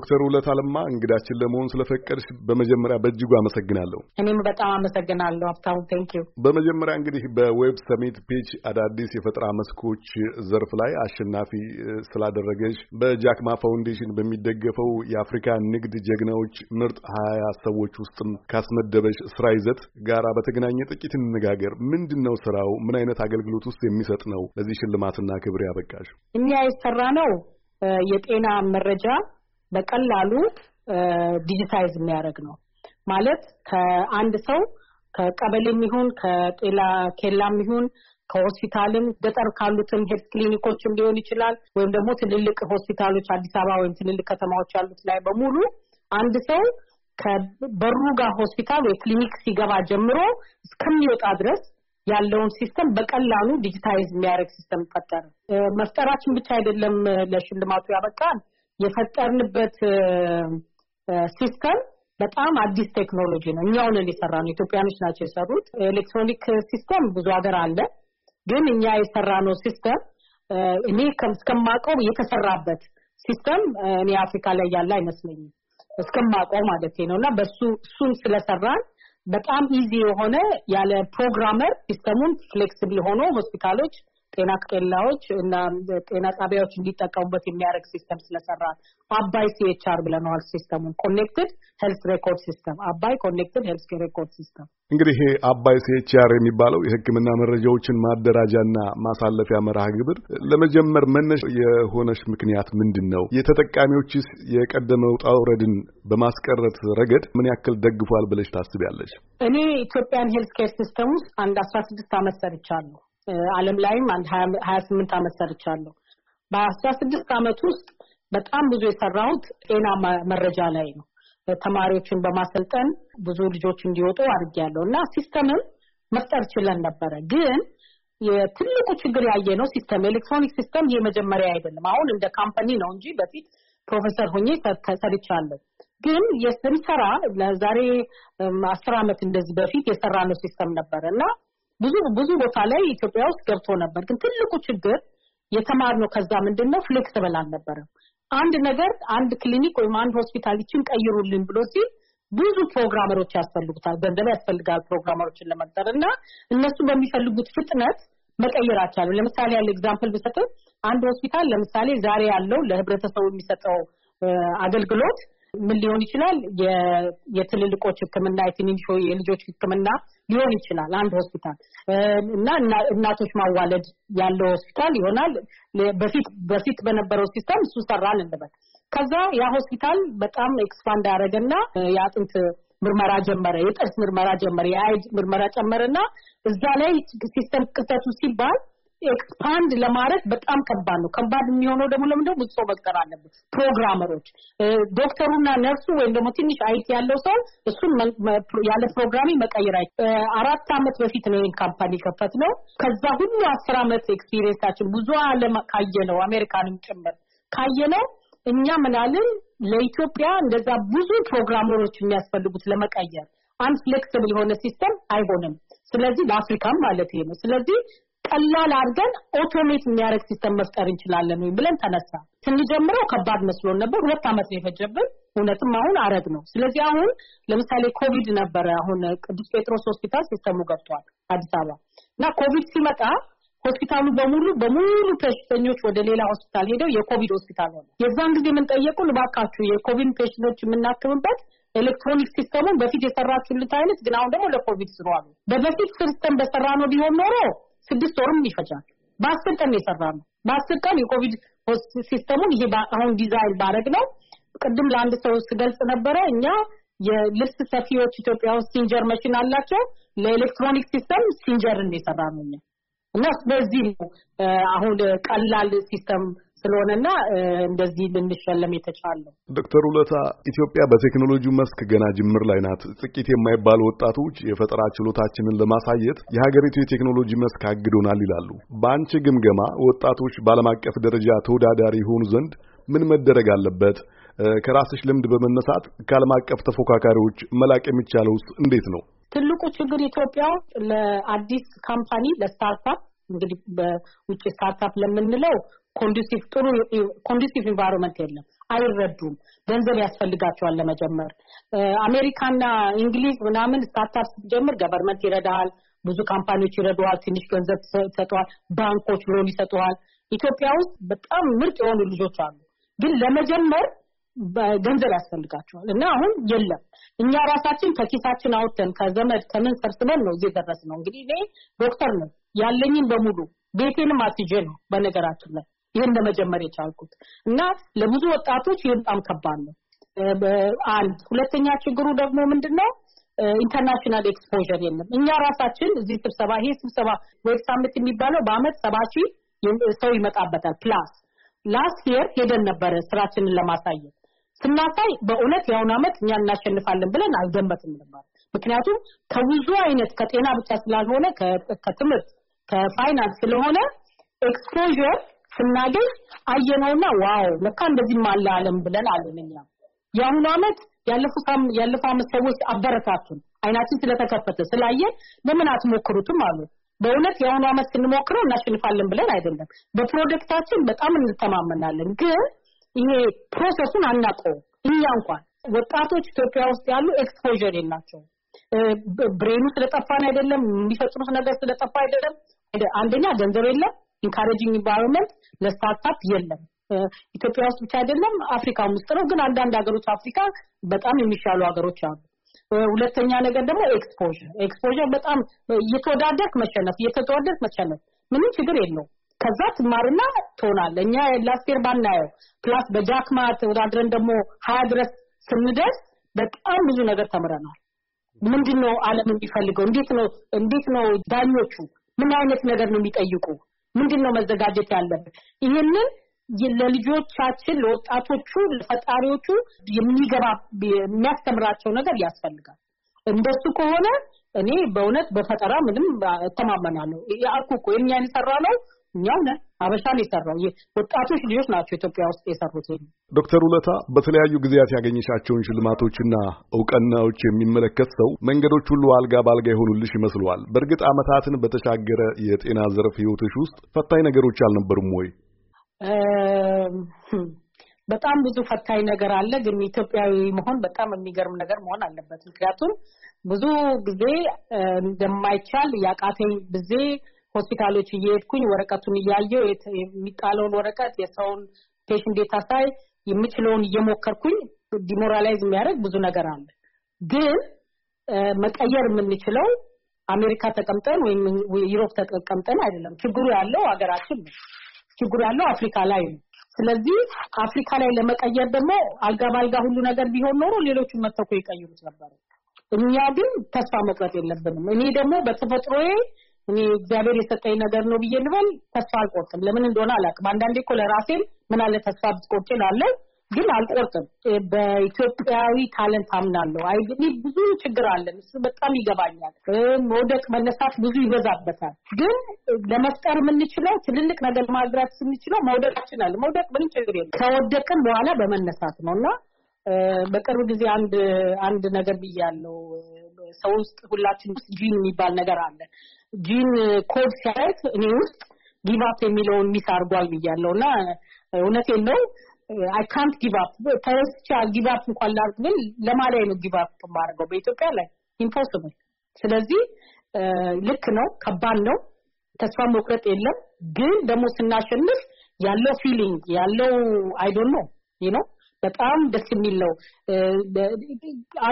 ዶክተር ውለታ ለማ እንግዳችን ለመሆን ስለፈቀድሽ በመጀመሪያ በእጅጉ አመሰግናለሁ። እኔም በጣም አመሰግናለሁ ሀብታሙ። Thank you። በመጀመሪያ እንግዲህ በ Web Summit Pitch አዳዲስ የፈጠራ መስኮች ዘርፍ ላይ አሸናፊ ስላደረገሽ በጃክ ማ ፋውንዴሽን በሚደገፈው የአፍሪካ ንግድ ጀግናዎች ምርጥ ሀያ ሰዎች ውስጥም ካስመደበሽ ስራ ይዘት ጋራ በተገናኘ ጥቂት እንነጋገር። ምንድን ነው ስራው? ምን አይነት አገልግሎት ውስጥ የሚሰጥ ነው? ለዚህ ሽልማትና ክብር ያበቃሽ? እኛ የሰራነው የጤና መረጃ በቀላሉ digitize የሚያደርግ ነው ማለት ከአንድ ሰው ከቀበሌም ይሁን ከጤና ኬላም ይሁን ከሆስፒታልም ገጠር ካሉትም health ክሊኒኮችም ሊሆን ይችላል ወይም ደግሞ ትልልቅ ሆስፒታሎች አዲስ አበባ ወይም ትልልቅ ከተማዎች ያሉት ላይ በሙሉ አንድ ሰው ከበሩ ጋር ሆስፒታል ወይ ክሊኒክ ሲገባ ጀምሮ እስከሚወጣ ድረስ ያለውን system በቀላሉ digitize የሚያደርግ system ፈጠርን። መፍጠራችን ብቻ አይደለም ለሽልማቱ ያበቃል። የፈጠርንበት system በጣም አዲስ ቴክኖሎጂ ነው። እኛው ነን የሰራነው። ኢትዮጵያኖች ናቸው የሰሩት። electronic system ብዙ ሀገር አለ። ግን እኛ የሰራነው system እኔ እስከማውቀው የተሰራበት system እኔ አፍሪካ ላይ ያለ አይመስለኝም እስከማውቀው ማለት ነው። እና በሱ እሱን ስለሰራን በጣም easy የሆነ ያለ programmer system ኡን flexible ሆኖ ሆስፒታሎች ጤና ኬላዎች እና ጤና ጣቢያዎች እንዲጠቀሙበት የሚያደርግ system ስለሰራን አባይ CHR ብለነዋል። system ኡን connected health record system አባይ connected health record system። እንግዲህ ይሄ አባይ CHR የሚባለው የሕክምና መረጃዎችን ማደራጃና ማሳለፊያ መርሃ ግብር ለመጀመር መነሻ የሆነሽ ምክንያት ምንድን ነው? የተጠቃሚዎችስ የቀደመ ውጣ ውረድን በማስቀረት ረገድ ምን ያክል ደግፏል ብለሽ ታስቢያለሽ? እኔ Ethiopian healthcare system ውስጥ አንድ አስራ ስድስት ዓመት ሰርቻለሁ። ዓለም ላይም አንድ ሀያ ስምንት ዓመት ሰርቻለሁ። በአስራ ስድስት ዓመት ውስጥ በጣም ብዙ የሰራሁት ጤና መረጃ ላይ ነው። ተማሪዎችን በማሰልጠን ብዙ ልጆች እንዲወጡ አድርጌያለሁ እና system ም መፍጠር ችለን ነበረ። ግን የትልቁ ችግር ያየነው system electronic system ይሄ መጀመሪያ አይደለም። አሁን እንደ company ነው እንጂ በፊት ፕሮፌሰር ሆኜ ሰርቻለሁ። ግን ስንሰራ ለዛሬ አስር ዓመት እንደዚህ በፊት የሰራነው system ነበረ እና ብዙ ብዙ ቦታ ላይ ኢትዮጵያ ውስጥ ገብቶ ነበር። ግን ትልቁ ችግር የተማርነው ከዛ ምንድን ነው flexible አልነበረም። አንድ ነገር አንድ ክሊኒክ ወይም አንድ ሆስፒታል ይችን ቀይሩልን ብሎ ሲል ብዙ programmer ኦች ያስፈልጉታል፣ ገንዘብ ያስፈልጋል programmer ኦችን ለመቅጠር እና እነሱ በሚፈልጉት ፍጥነት መቀየር አልቻለም። ለምሳሌ ያለ example ብሰጥ አንድ ሆስፒታል ለምሳሌ ዛሬ ያለው ለህብረተሰቡ የሚሰጠው አገልግሎት ምን ሊሆን ይችላል? የትልልቆች ሕክምና የትንንሽ የልጆች ሕክምና ሊሆን ይችላል አንድ ሆስፒታል እና እናቶች ማዋለድ ያለው ሆስፒታል ይሆናል። በፊት በፊት በነበረው system እሱ ሰራን እንበል። ከዛ ያ ሆስፒታል በጣም expand ያደረገና የአጥንት ምርመራ ጀመረ፣ የጥርስ ምርመራ ጀመረ፣ የአይን ምርመራ ጨመረና እዛ ላይ system ክፍተቱ ሲባል expand ለማድረግ በጣም ከባድ ነው። ከባድ የሚሆነው ደግሞ ለምንድነው? ብዙ ሰው መቅጠር አለበት። programmer ኦች፣ ዶክተሩና ነርሱ ወይም ደግሞ ትንሽ IT ያለው ሰው እሱን ያለ programming መቀየር አይ አራት ዓመት በፊት ነው ይህን company የከፈትነው። ከዛ ሁሉ አስር ዓመት experience ኣችን ብዙ ዓለም ካየነው አሜሪካንም ጭምር ካየነው እኛ ምን አልን ለኢትዮጵያ እንደዛ ብዙ programmer ኦች የሚያስፈልጉት ለመቀየር አንድ flexible የሆነ system አይሆንም። ስለዚህ ለአፍሪካም ማለት ነው። ስለዚህ ቀላል አድርገን automate የሚያደርግ system መፍጠር እንችላለን ወይ ብለን ተነሳን። ስንጀምረው ከባድ መስሎን ነበር። ሁለት ዓመት ነው የፈጀብን። እውነትም አሁን አረግነው። ስለዚህ አሁን ለምሳሌ ኮቪድ ነበረ። አሁን ቅዱስ ጴጥሮስ ሆስፒታል system ኡ ገብቷል አዲስ አበባ እና ኮቪድ ሲመጣ ሆስፒታሉ በሙሉ በሙሉ patient ኦች ወደ ሌላ ሆስፒታል ሄደው የኮቪድ ሆስፒታል ሆነ። የዛን ጊዜ የጠየቁን እባካችሁ የኮቪድ patient ኦች የምናክምበት electronic system ኡን በፊት የሰራችሁልት አይነት ግን አሁን ደግሞ ለኮቪድ ስሩ አሉ። በበፊት system የሰራነው ቢሆን ኖሮ ስድስት ወርም ይፈጃል። በአስር ቀን የሰራነው። በአስር ቀን የኮቪድ system ኡን ይሄ አሁን ዲዛይን ባረግ ነው። ቅድም ለአንድ ሰው ስገልጽ ነበረ እኛ የልብስ ሰፊዎች ኢትዮጵያ ውስጥ ሲንጀር መሽን አላቸው። ለ electronic system ሲንጀርን የሰራነው እኛ እና በዚህ ነው አሁን ቀላል system ስለሆነና እንደዚህ ልንሸለም የተቻለው። ዶክተር ውለታ ኢትዮጵያ በቴክኖሎጂው መስክ ገና ጅምር ላይ ናት። ጥቂት የማይባሉ ወጣቶች የፈጠራ ችሎታችንን ለማሳየት የሀገሪቱ የቴክኖሎጂ መስክ አግዶናል ይላሉ። በአንቺ ግምገማ ወጣቶች በዓለም አቀፍ ደረጃ ተወዳዳሪ የሆኑ ዘንድ ምን መደረግ አለበት? ከራስሽ ልምድ በመነሳት ከዓለም አቀፍ ተፎካካሪዎች መላቅ የሚቻለው ውስጥ እንዴት ነው? ትልቁ ችግር ኢትዮጵያ ለአዲስ company ለ startup እንግዲህ በውጭ startup ለምንለው conducive ጥሩ conducive environment የለም። አይረዱም። ገንዘብ ያስፈልጋቸዋል ለመጀመር። አሜሪካና እንግሊዝ ምናምን startup ስትጀምር government ይረዳሃል፣ ብዙ company ዎች ይረዱሃል፣ ትንሽ ገንዘብ ይሰጡሃል፣ ባንኮች loan ይሰጡሃል። ኢትዮጵያ ውስጥ በጣም ምርጥ የሆኑ ልጆች አሉ፣ ግን ለመጀመር ገንዘብ ያስፈልጋቸዋል እና አሁን የለም። እኛ ራሳችን ከኪሳችን አውጥተን ከዘመድ ከምን ሰብስበን ነው እዚህ የደረስነው። እንግዲህ እኔ ዶክተር ነው ያለኝን በሙሉ ቤቴንም አስይዤ ነው በነገራችን ላይ ይህን ለመጀመር የቻልኩት እና ለብዙ ወጣቶች ይህ በጣም ከባድ ነው። አንድ ሁለተኛ ችግሩ ደግሞ ምንድን ነው? international exposure የለም። እኛ ራሳችን እዚህ ስብሰባ ይሄ ስብሰባ Web Summit የሚባለው በአመት ሰባ ሺህ ሰው ይመጣበታል plus last year ሄደን ነበረ ስራችንን ለማሳየት ስናሳይ በእውነት የአሁን አመት እኛ እናሸንፋለን ብለን አልገመትም ነበር። ምክንያቱም ከብዙ አይነት ከጤና ብቻ ስላልሆነ ከትምህርት ከፋይናንስ ስለሆነ exposure ስናገኝ አየነውና wow ለካ እንደዚህም አለ አለም ብለን አለን። እኛ የአሁኑ ያለፈው ያለፈው አመት ሰዎች አበረታቱን አይናችን ስለተከፈተ ስላየን ለምን አትሞክሩትም አሉ። በእውነት የአሁኑ አመት ስንሞክረው እናሸንፋለን ብለን አይደለም። በፕሮጀክታችን በጣም እንተማመናለን፣ ግን ይሄ process ኡን አናውቀውም። እኛ እንኳን ወጣቶች ኢትዮጵያ ውስጥ ያሉ exposure የላቸውም። brain ኡ ስለጠፋን አይደለም፣ የሚፈጥሩት ነገር ስለጠፋ አይደለም። አንደኛ ገንዘብ የለም፣ encouraging environment ለ startup የለም። ኢትዮጵያ ውስጥ ብቻ አይደለም፣ አፍሪካም ውስጥ ነው። ግን አንዳንድ ሀገሮች አፍሪካ በጣም የሚሻሉ ሀገሮች አሉ። ሁለተኛ ነገር ደግሞ exposure exposure በጣም እየተወዳደርክ መሸነፍ እየተወዳደርክ መሸነፍ ምንም ችግር የለው ከዛ ትማርና ትሆናለህ። እኛ ላስቴር ባናየው ፕላስ በጃክማ ተወዳድረን ደግሞ ሀያ ድረስ ስንደርስ በጣም ብዙ ነገር ተምረናል። ምንድን ነው ዓለም የሚፈልገው? እንዴት ነው እንዴት ነው ዳኞቹ ምን አይነት ነገር ነው የሚጠይቁ? ምንድን ነው መዘጋጀት ያለብን? ይህንን ለልጆቻችን ለወጣቶቹ ለፈጣሪዎቹ የሚገባ የሚያስተምራቸው ነገር ያስፈልጋል። እንደሱ ከሆነ እኔ በእውነት በፈጠራ ምንም እተማመናለሁ። ያልኩ እኮ የእኛን የሰራ ነው እኛው ነን። አበሻ ነው የሰራው። ወጣቶች ልጆች ናቸው ኢትዮጵያ ውስጥ የሰሩት። ዶክተር ውለታ በተለያዩ ጊዜያት ያገኘሻቸውን ሽልማቶችና እውቅናዎች የሚመለከት ሰው መንገዶች ሁሉ አልጋ ባልጋ የሆኑልሽ ይመስለዋል። በእርግጥ ዓመታትን በተሻገረ የጤና ዘርፍ ህይወትሽ ውስጥ ፈታኝ ነገሮች አልነበሩም ወይ? በጣም ብዙ ፈታኝ ነገር አለ። ግን ኢትዮጵያዊ መሆን በጣም የሚገርም ነገር መሆን አለበት። ምክንያቱም ብዙ ጊዜ እንደማይቻል ያቃተኝ ጊዜ ሆስፒታሎች እየሄድኩኝ ወረቀቱን እያየው የሚጣለውን ወረቀት የሰውን patient data ሳይ የምችለውን እየሞከርኩኝ demoralize የሚያደርግ ብዙ ነገር አለ። ግን መቀየር የምንችለው አሜሪካ ተቀምጠን ወይም Europe ተቀምጠን አይደለም። ችግሩ ያለው ሀገራችን ነው። ችግሩ ያለው አፍሪካ ላይ ነው። ስለዚህ አፍሪካ ላይ ለመቀየር ደግሞ አልጋ ባልጋ ሁሉ ነገር ቢሆን ኖሮ ሌሎቹ መተኮ ይቀይሩት ነበር። እኛ ግን ተስፋ መቁረጥ የለብንም። እኔ ደግሞ በተፈጥሮዬ እኔ እግዚአብሔር የሰጠኝ ነገር ነው ብዬ ልበል ተስፋ አልቆርጥም። ለምን እንደሆነ አላውቅም። አንዳንዴ እኮ ለራሴም ምን አለ ተስፋ ብትቆርጭ እላለሁ፣ ግን አልቆርጥም። በኢትዮጵያዊ ታለንት አምናለሁ። አይ ብዙ ችግር አለን፣ እሱ በጣም ይገባኛል። መውደቅ መነሳት ብዙ ይበዛበታል። ግን ለመፍጠር የምንችለው ትልልቅ ነገር ማድረግ ስንችለው መውደቃችን አለ። መውደቅ ምንም ችግር የለም። ከወደቅን በኋላ በመነሳት ነው እና በቅርብ ጊዜ አንድ አንድ ነገር ብያለሁ። ሰው ውስጥ ሁላችን ውስጥ ጂን የሚባል ነገር አለ። ጂን ኮድ ሲያየት እኔ ውስጥ ጊቫፕ የሚለውን ሚስ አድርጓል ብያለሁ እና እውነቴን ነው። አይ ካንት ጊቫፕ ተረስቻ ጊቫፕ እንኳን ላድርግ ብል ለማላይ ነው ጊቫፕ የማደርገው በኢትዮጵያ ላይ ኢምፖስብል። ስለዚህ ልክ ነው፣ ከባድ ነው፣ ተስፋ መቁረጥ የለም። ግን ደግሞ ስናሸንፍ ያለው feeling ያለው I don't know you know በጣም ደስ የሚል ነው።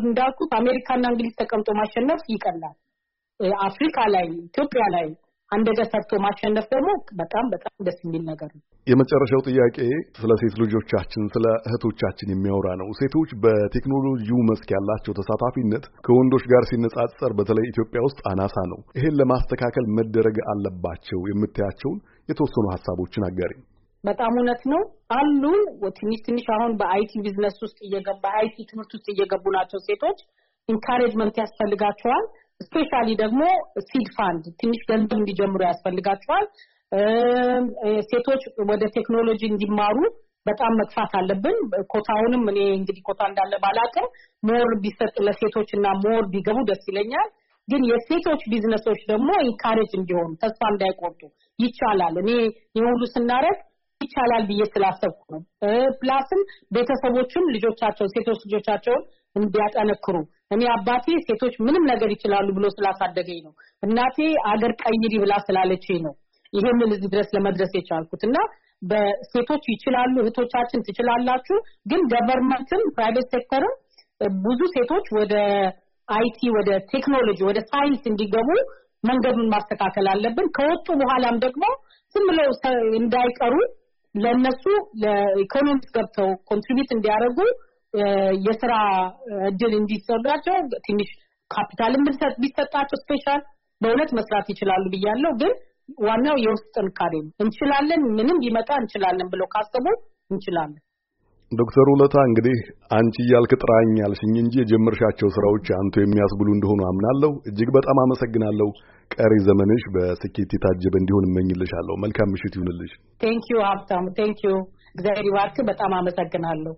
እንዳልኩት አሜሪካና እንግሊዝ ተቀምጦ ማሸነፍ ይቀላል። አፍሪካ ላይ ኢትዮጵያ ላይ አንድ ሰርቶ ማሸነፍ ደግሞ በጣም በጣም ደስ የሚል ነገር ነው። የመጨረሻው ጥያቄ ስለ ሴት ልጆቻችን ስለ እህቶቻችን የሚያወራ ነው። ሴቶች በቴክኖሎጂው መስክ ያላቸው ተሳታፊነት ከወንዶች ጋር ሲነጻጸር በተለይ ኢትዮጵያ ውስጥ አናሳ ነው። ይሄን ለማስተካከል መደረግ አለባቸው የምታያቸውን የተወሰኑ ሀሳቦችን አጋሪ። በጣም እውነት ነው አሉ ትንሽ ትንሽ አሁን በ IT business ውስጥ እየገባ IT ትምህርት ውስጥ እየገቡ ናቸው ሴቶች encouragement ያስፈልጋቸዋል። specially ደግሞ seed fund ትንሽ ገንዘብ እንዲጀምሩ ያስፈልጋቸዋል። ሴቶች ወደ ቴክኖሎጂ እንዲማሩ በጣም መግፋት አለብን። ኮታውንም እኔ እንግዲህ ኮታ እንዳለ ባላቅም more ቢሰጥ ለሴቶች እና more ቢገቡ ደስ ይለኛል። ግን የሴቶች ቢዝነሶች ደግሞ encourage እንዲሆኑ ተስፋ እንዳይቆርጡ ይቻላል። እኔ የሁሉ ስናደርግ ይቻላል ብዬ ስላሰብኩ ነው። plus ም ቤተሰቦችም ልጆቻቸው ሴቶች ልጆቻቸውን እንዲያጠነክሩ እኔ አባቴ ሴቶች ምንም ነገር ይችላሉ ብሎ ስላሳደገኝ ነው። እናቴ አገር ቀይሪ ብላ ስላለችኝ ነው ይሄንን እዚህ ድረስ ለመድረስ የቻልኩት እና በሴቶች ይችላሉ፣ እህቶቻችን ትችላላችሁ። ግን government ም private sector ም ብዙ ሴቶች ወደ IT ወደ ቴክኖሎጂ ወደ ሳይንስ እንዲገቡ መንገዱን ማስተካከል አለብን። ከወጡ በኋላም ደግሞ ዝም ብለው እንዳይቀሩ ለነሱ ለኢኮኖሚክስ ገብተው contribute እንዲያደርጉ የስራ እድል እንዲሰጣቸው ትንሽ ካፒታልም ቢሰጣቸው special በእውነት መስራት ይችላሉ ብያለሁ። ግን ዋናው የውስጥ ጥንካሬ ነው። እንችላለን፣ ምንም ቢመጣ እንችላለን ብለው ካሰቡ እንችላለን። ዶክተር ውለታ እንግዲህ አንቺ እያልክ ጥራኝ ያልሽኝ እንጂ የጀመርሻቸው ስራዎች አንቱ የሚያስብሉ እንደሆኑ አምናለሁ። እጅግ በጣም አመሰግናለሁ። ቀሪ ዘመንሽ በስኬት የታጀበ እንዲሆን እመኝልሻለሁ። መልካም ምሽት ይሁንልሽ። thank you ሀብታሙ፣ thank you እግዚአብሔር ይባርክ። በጣም አመሰግናለሁ።.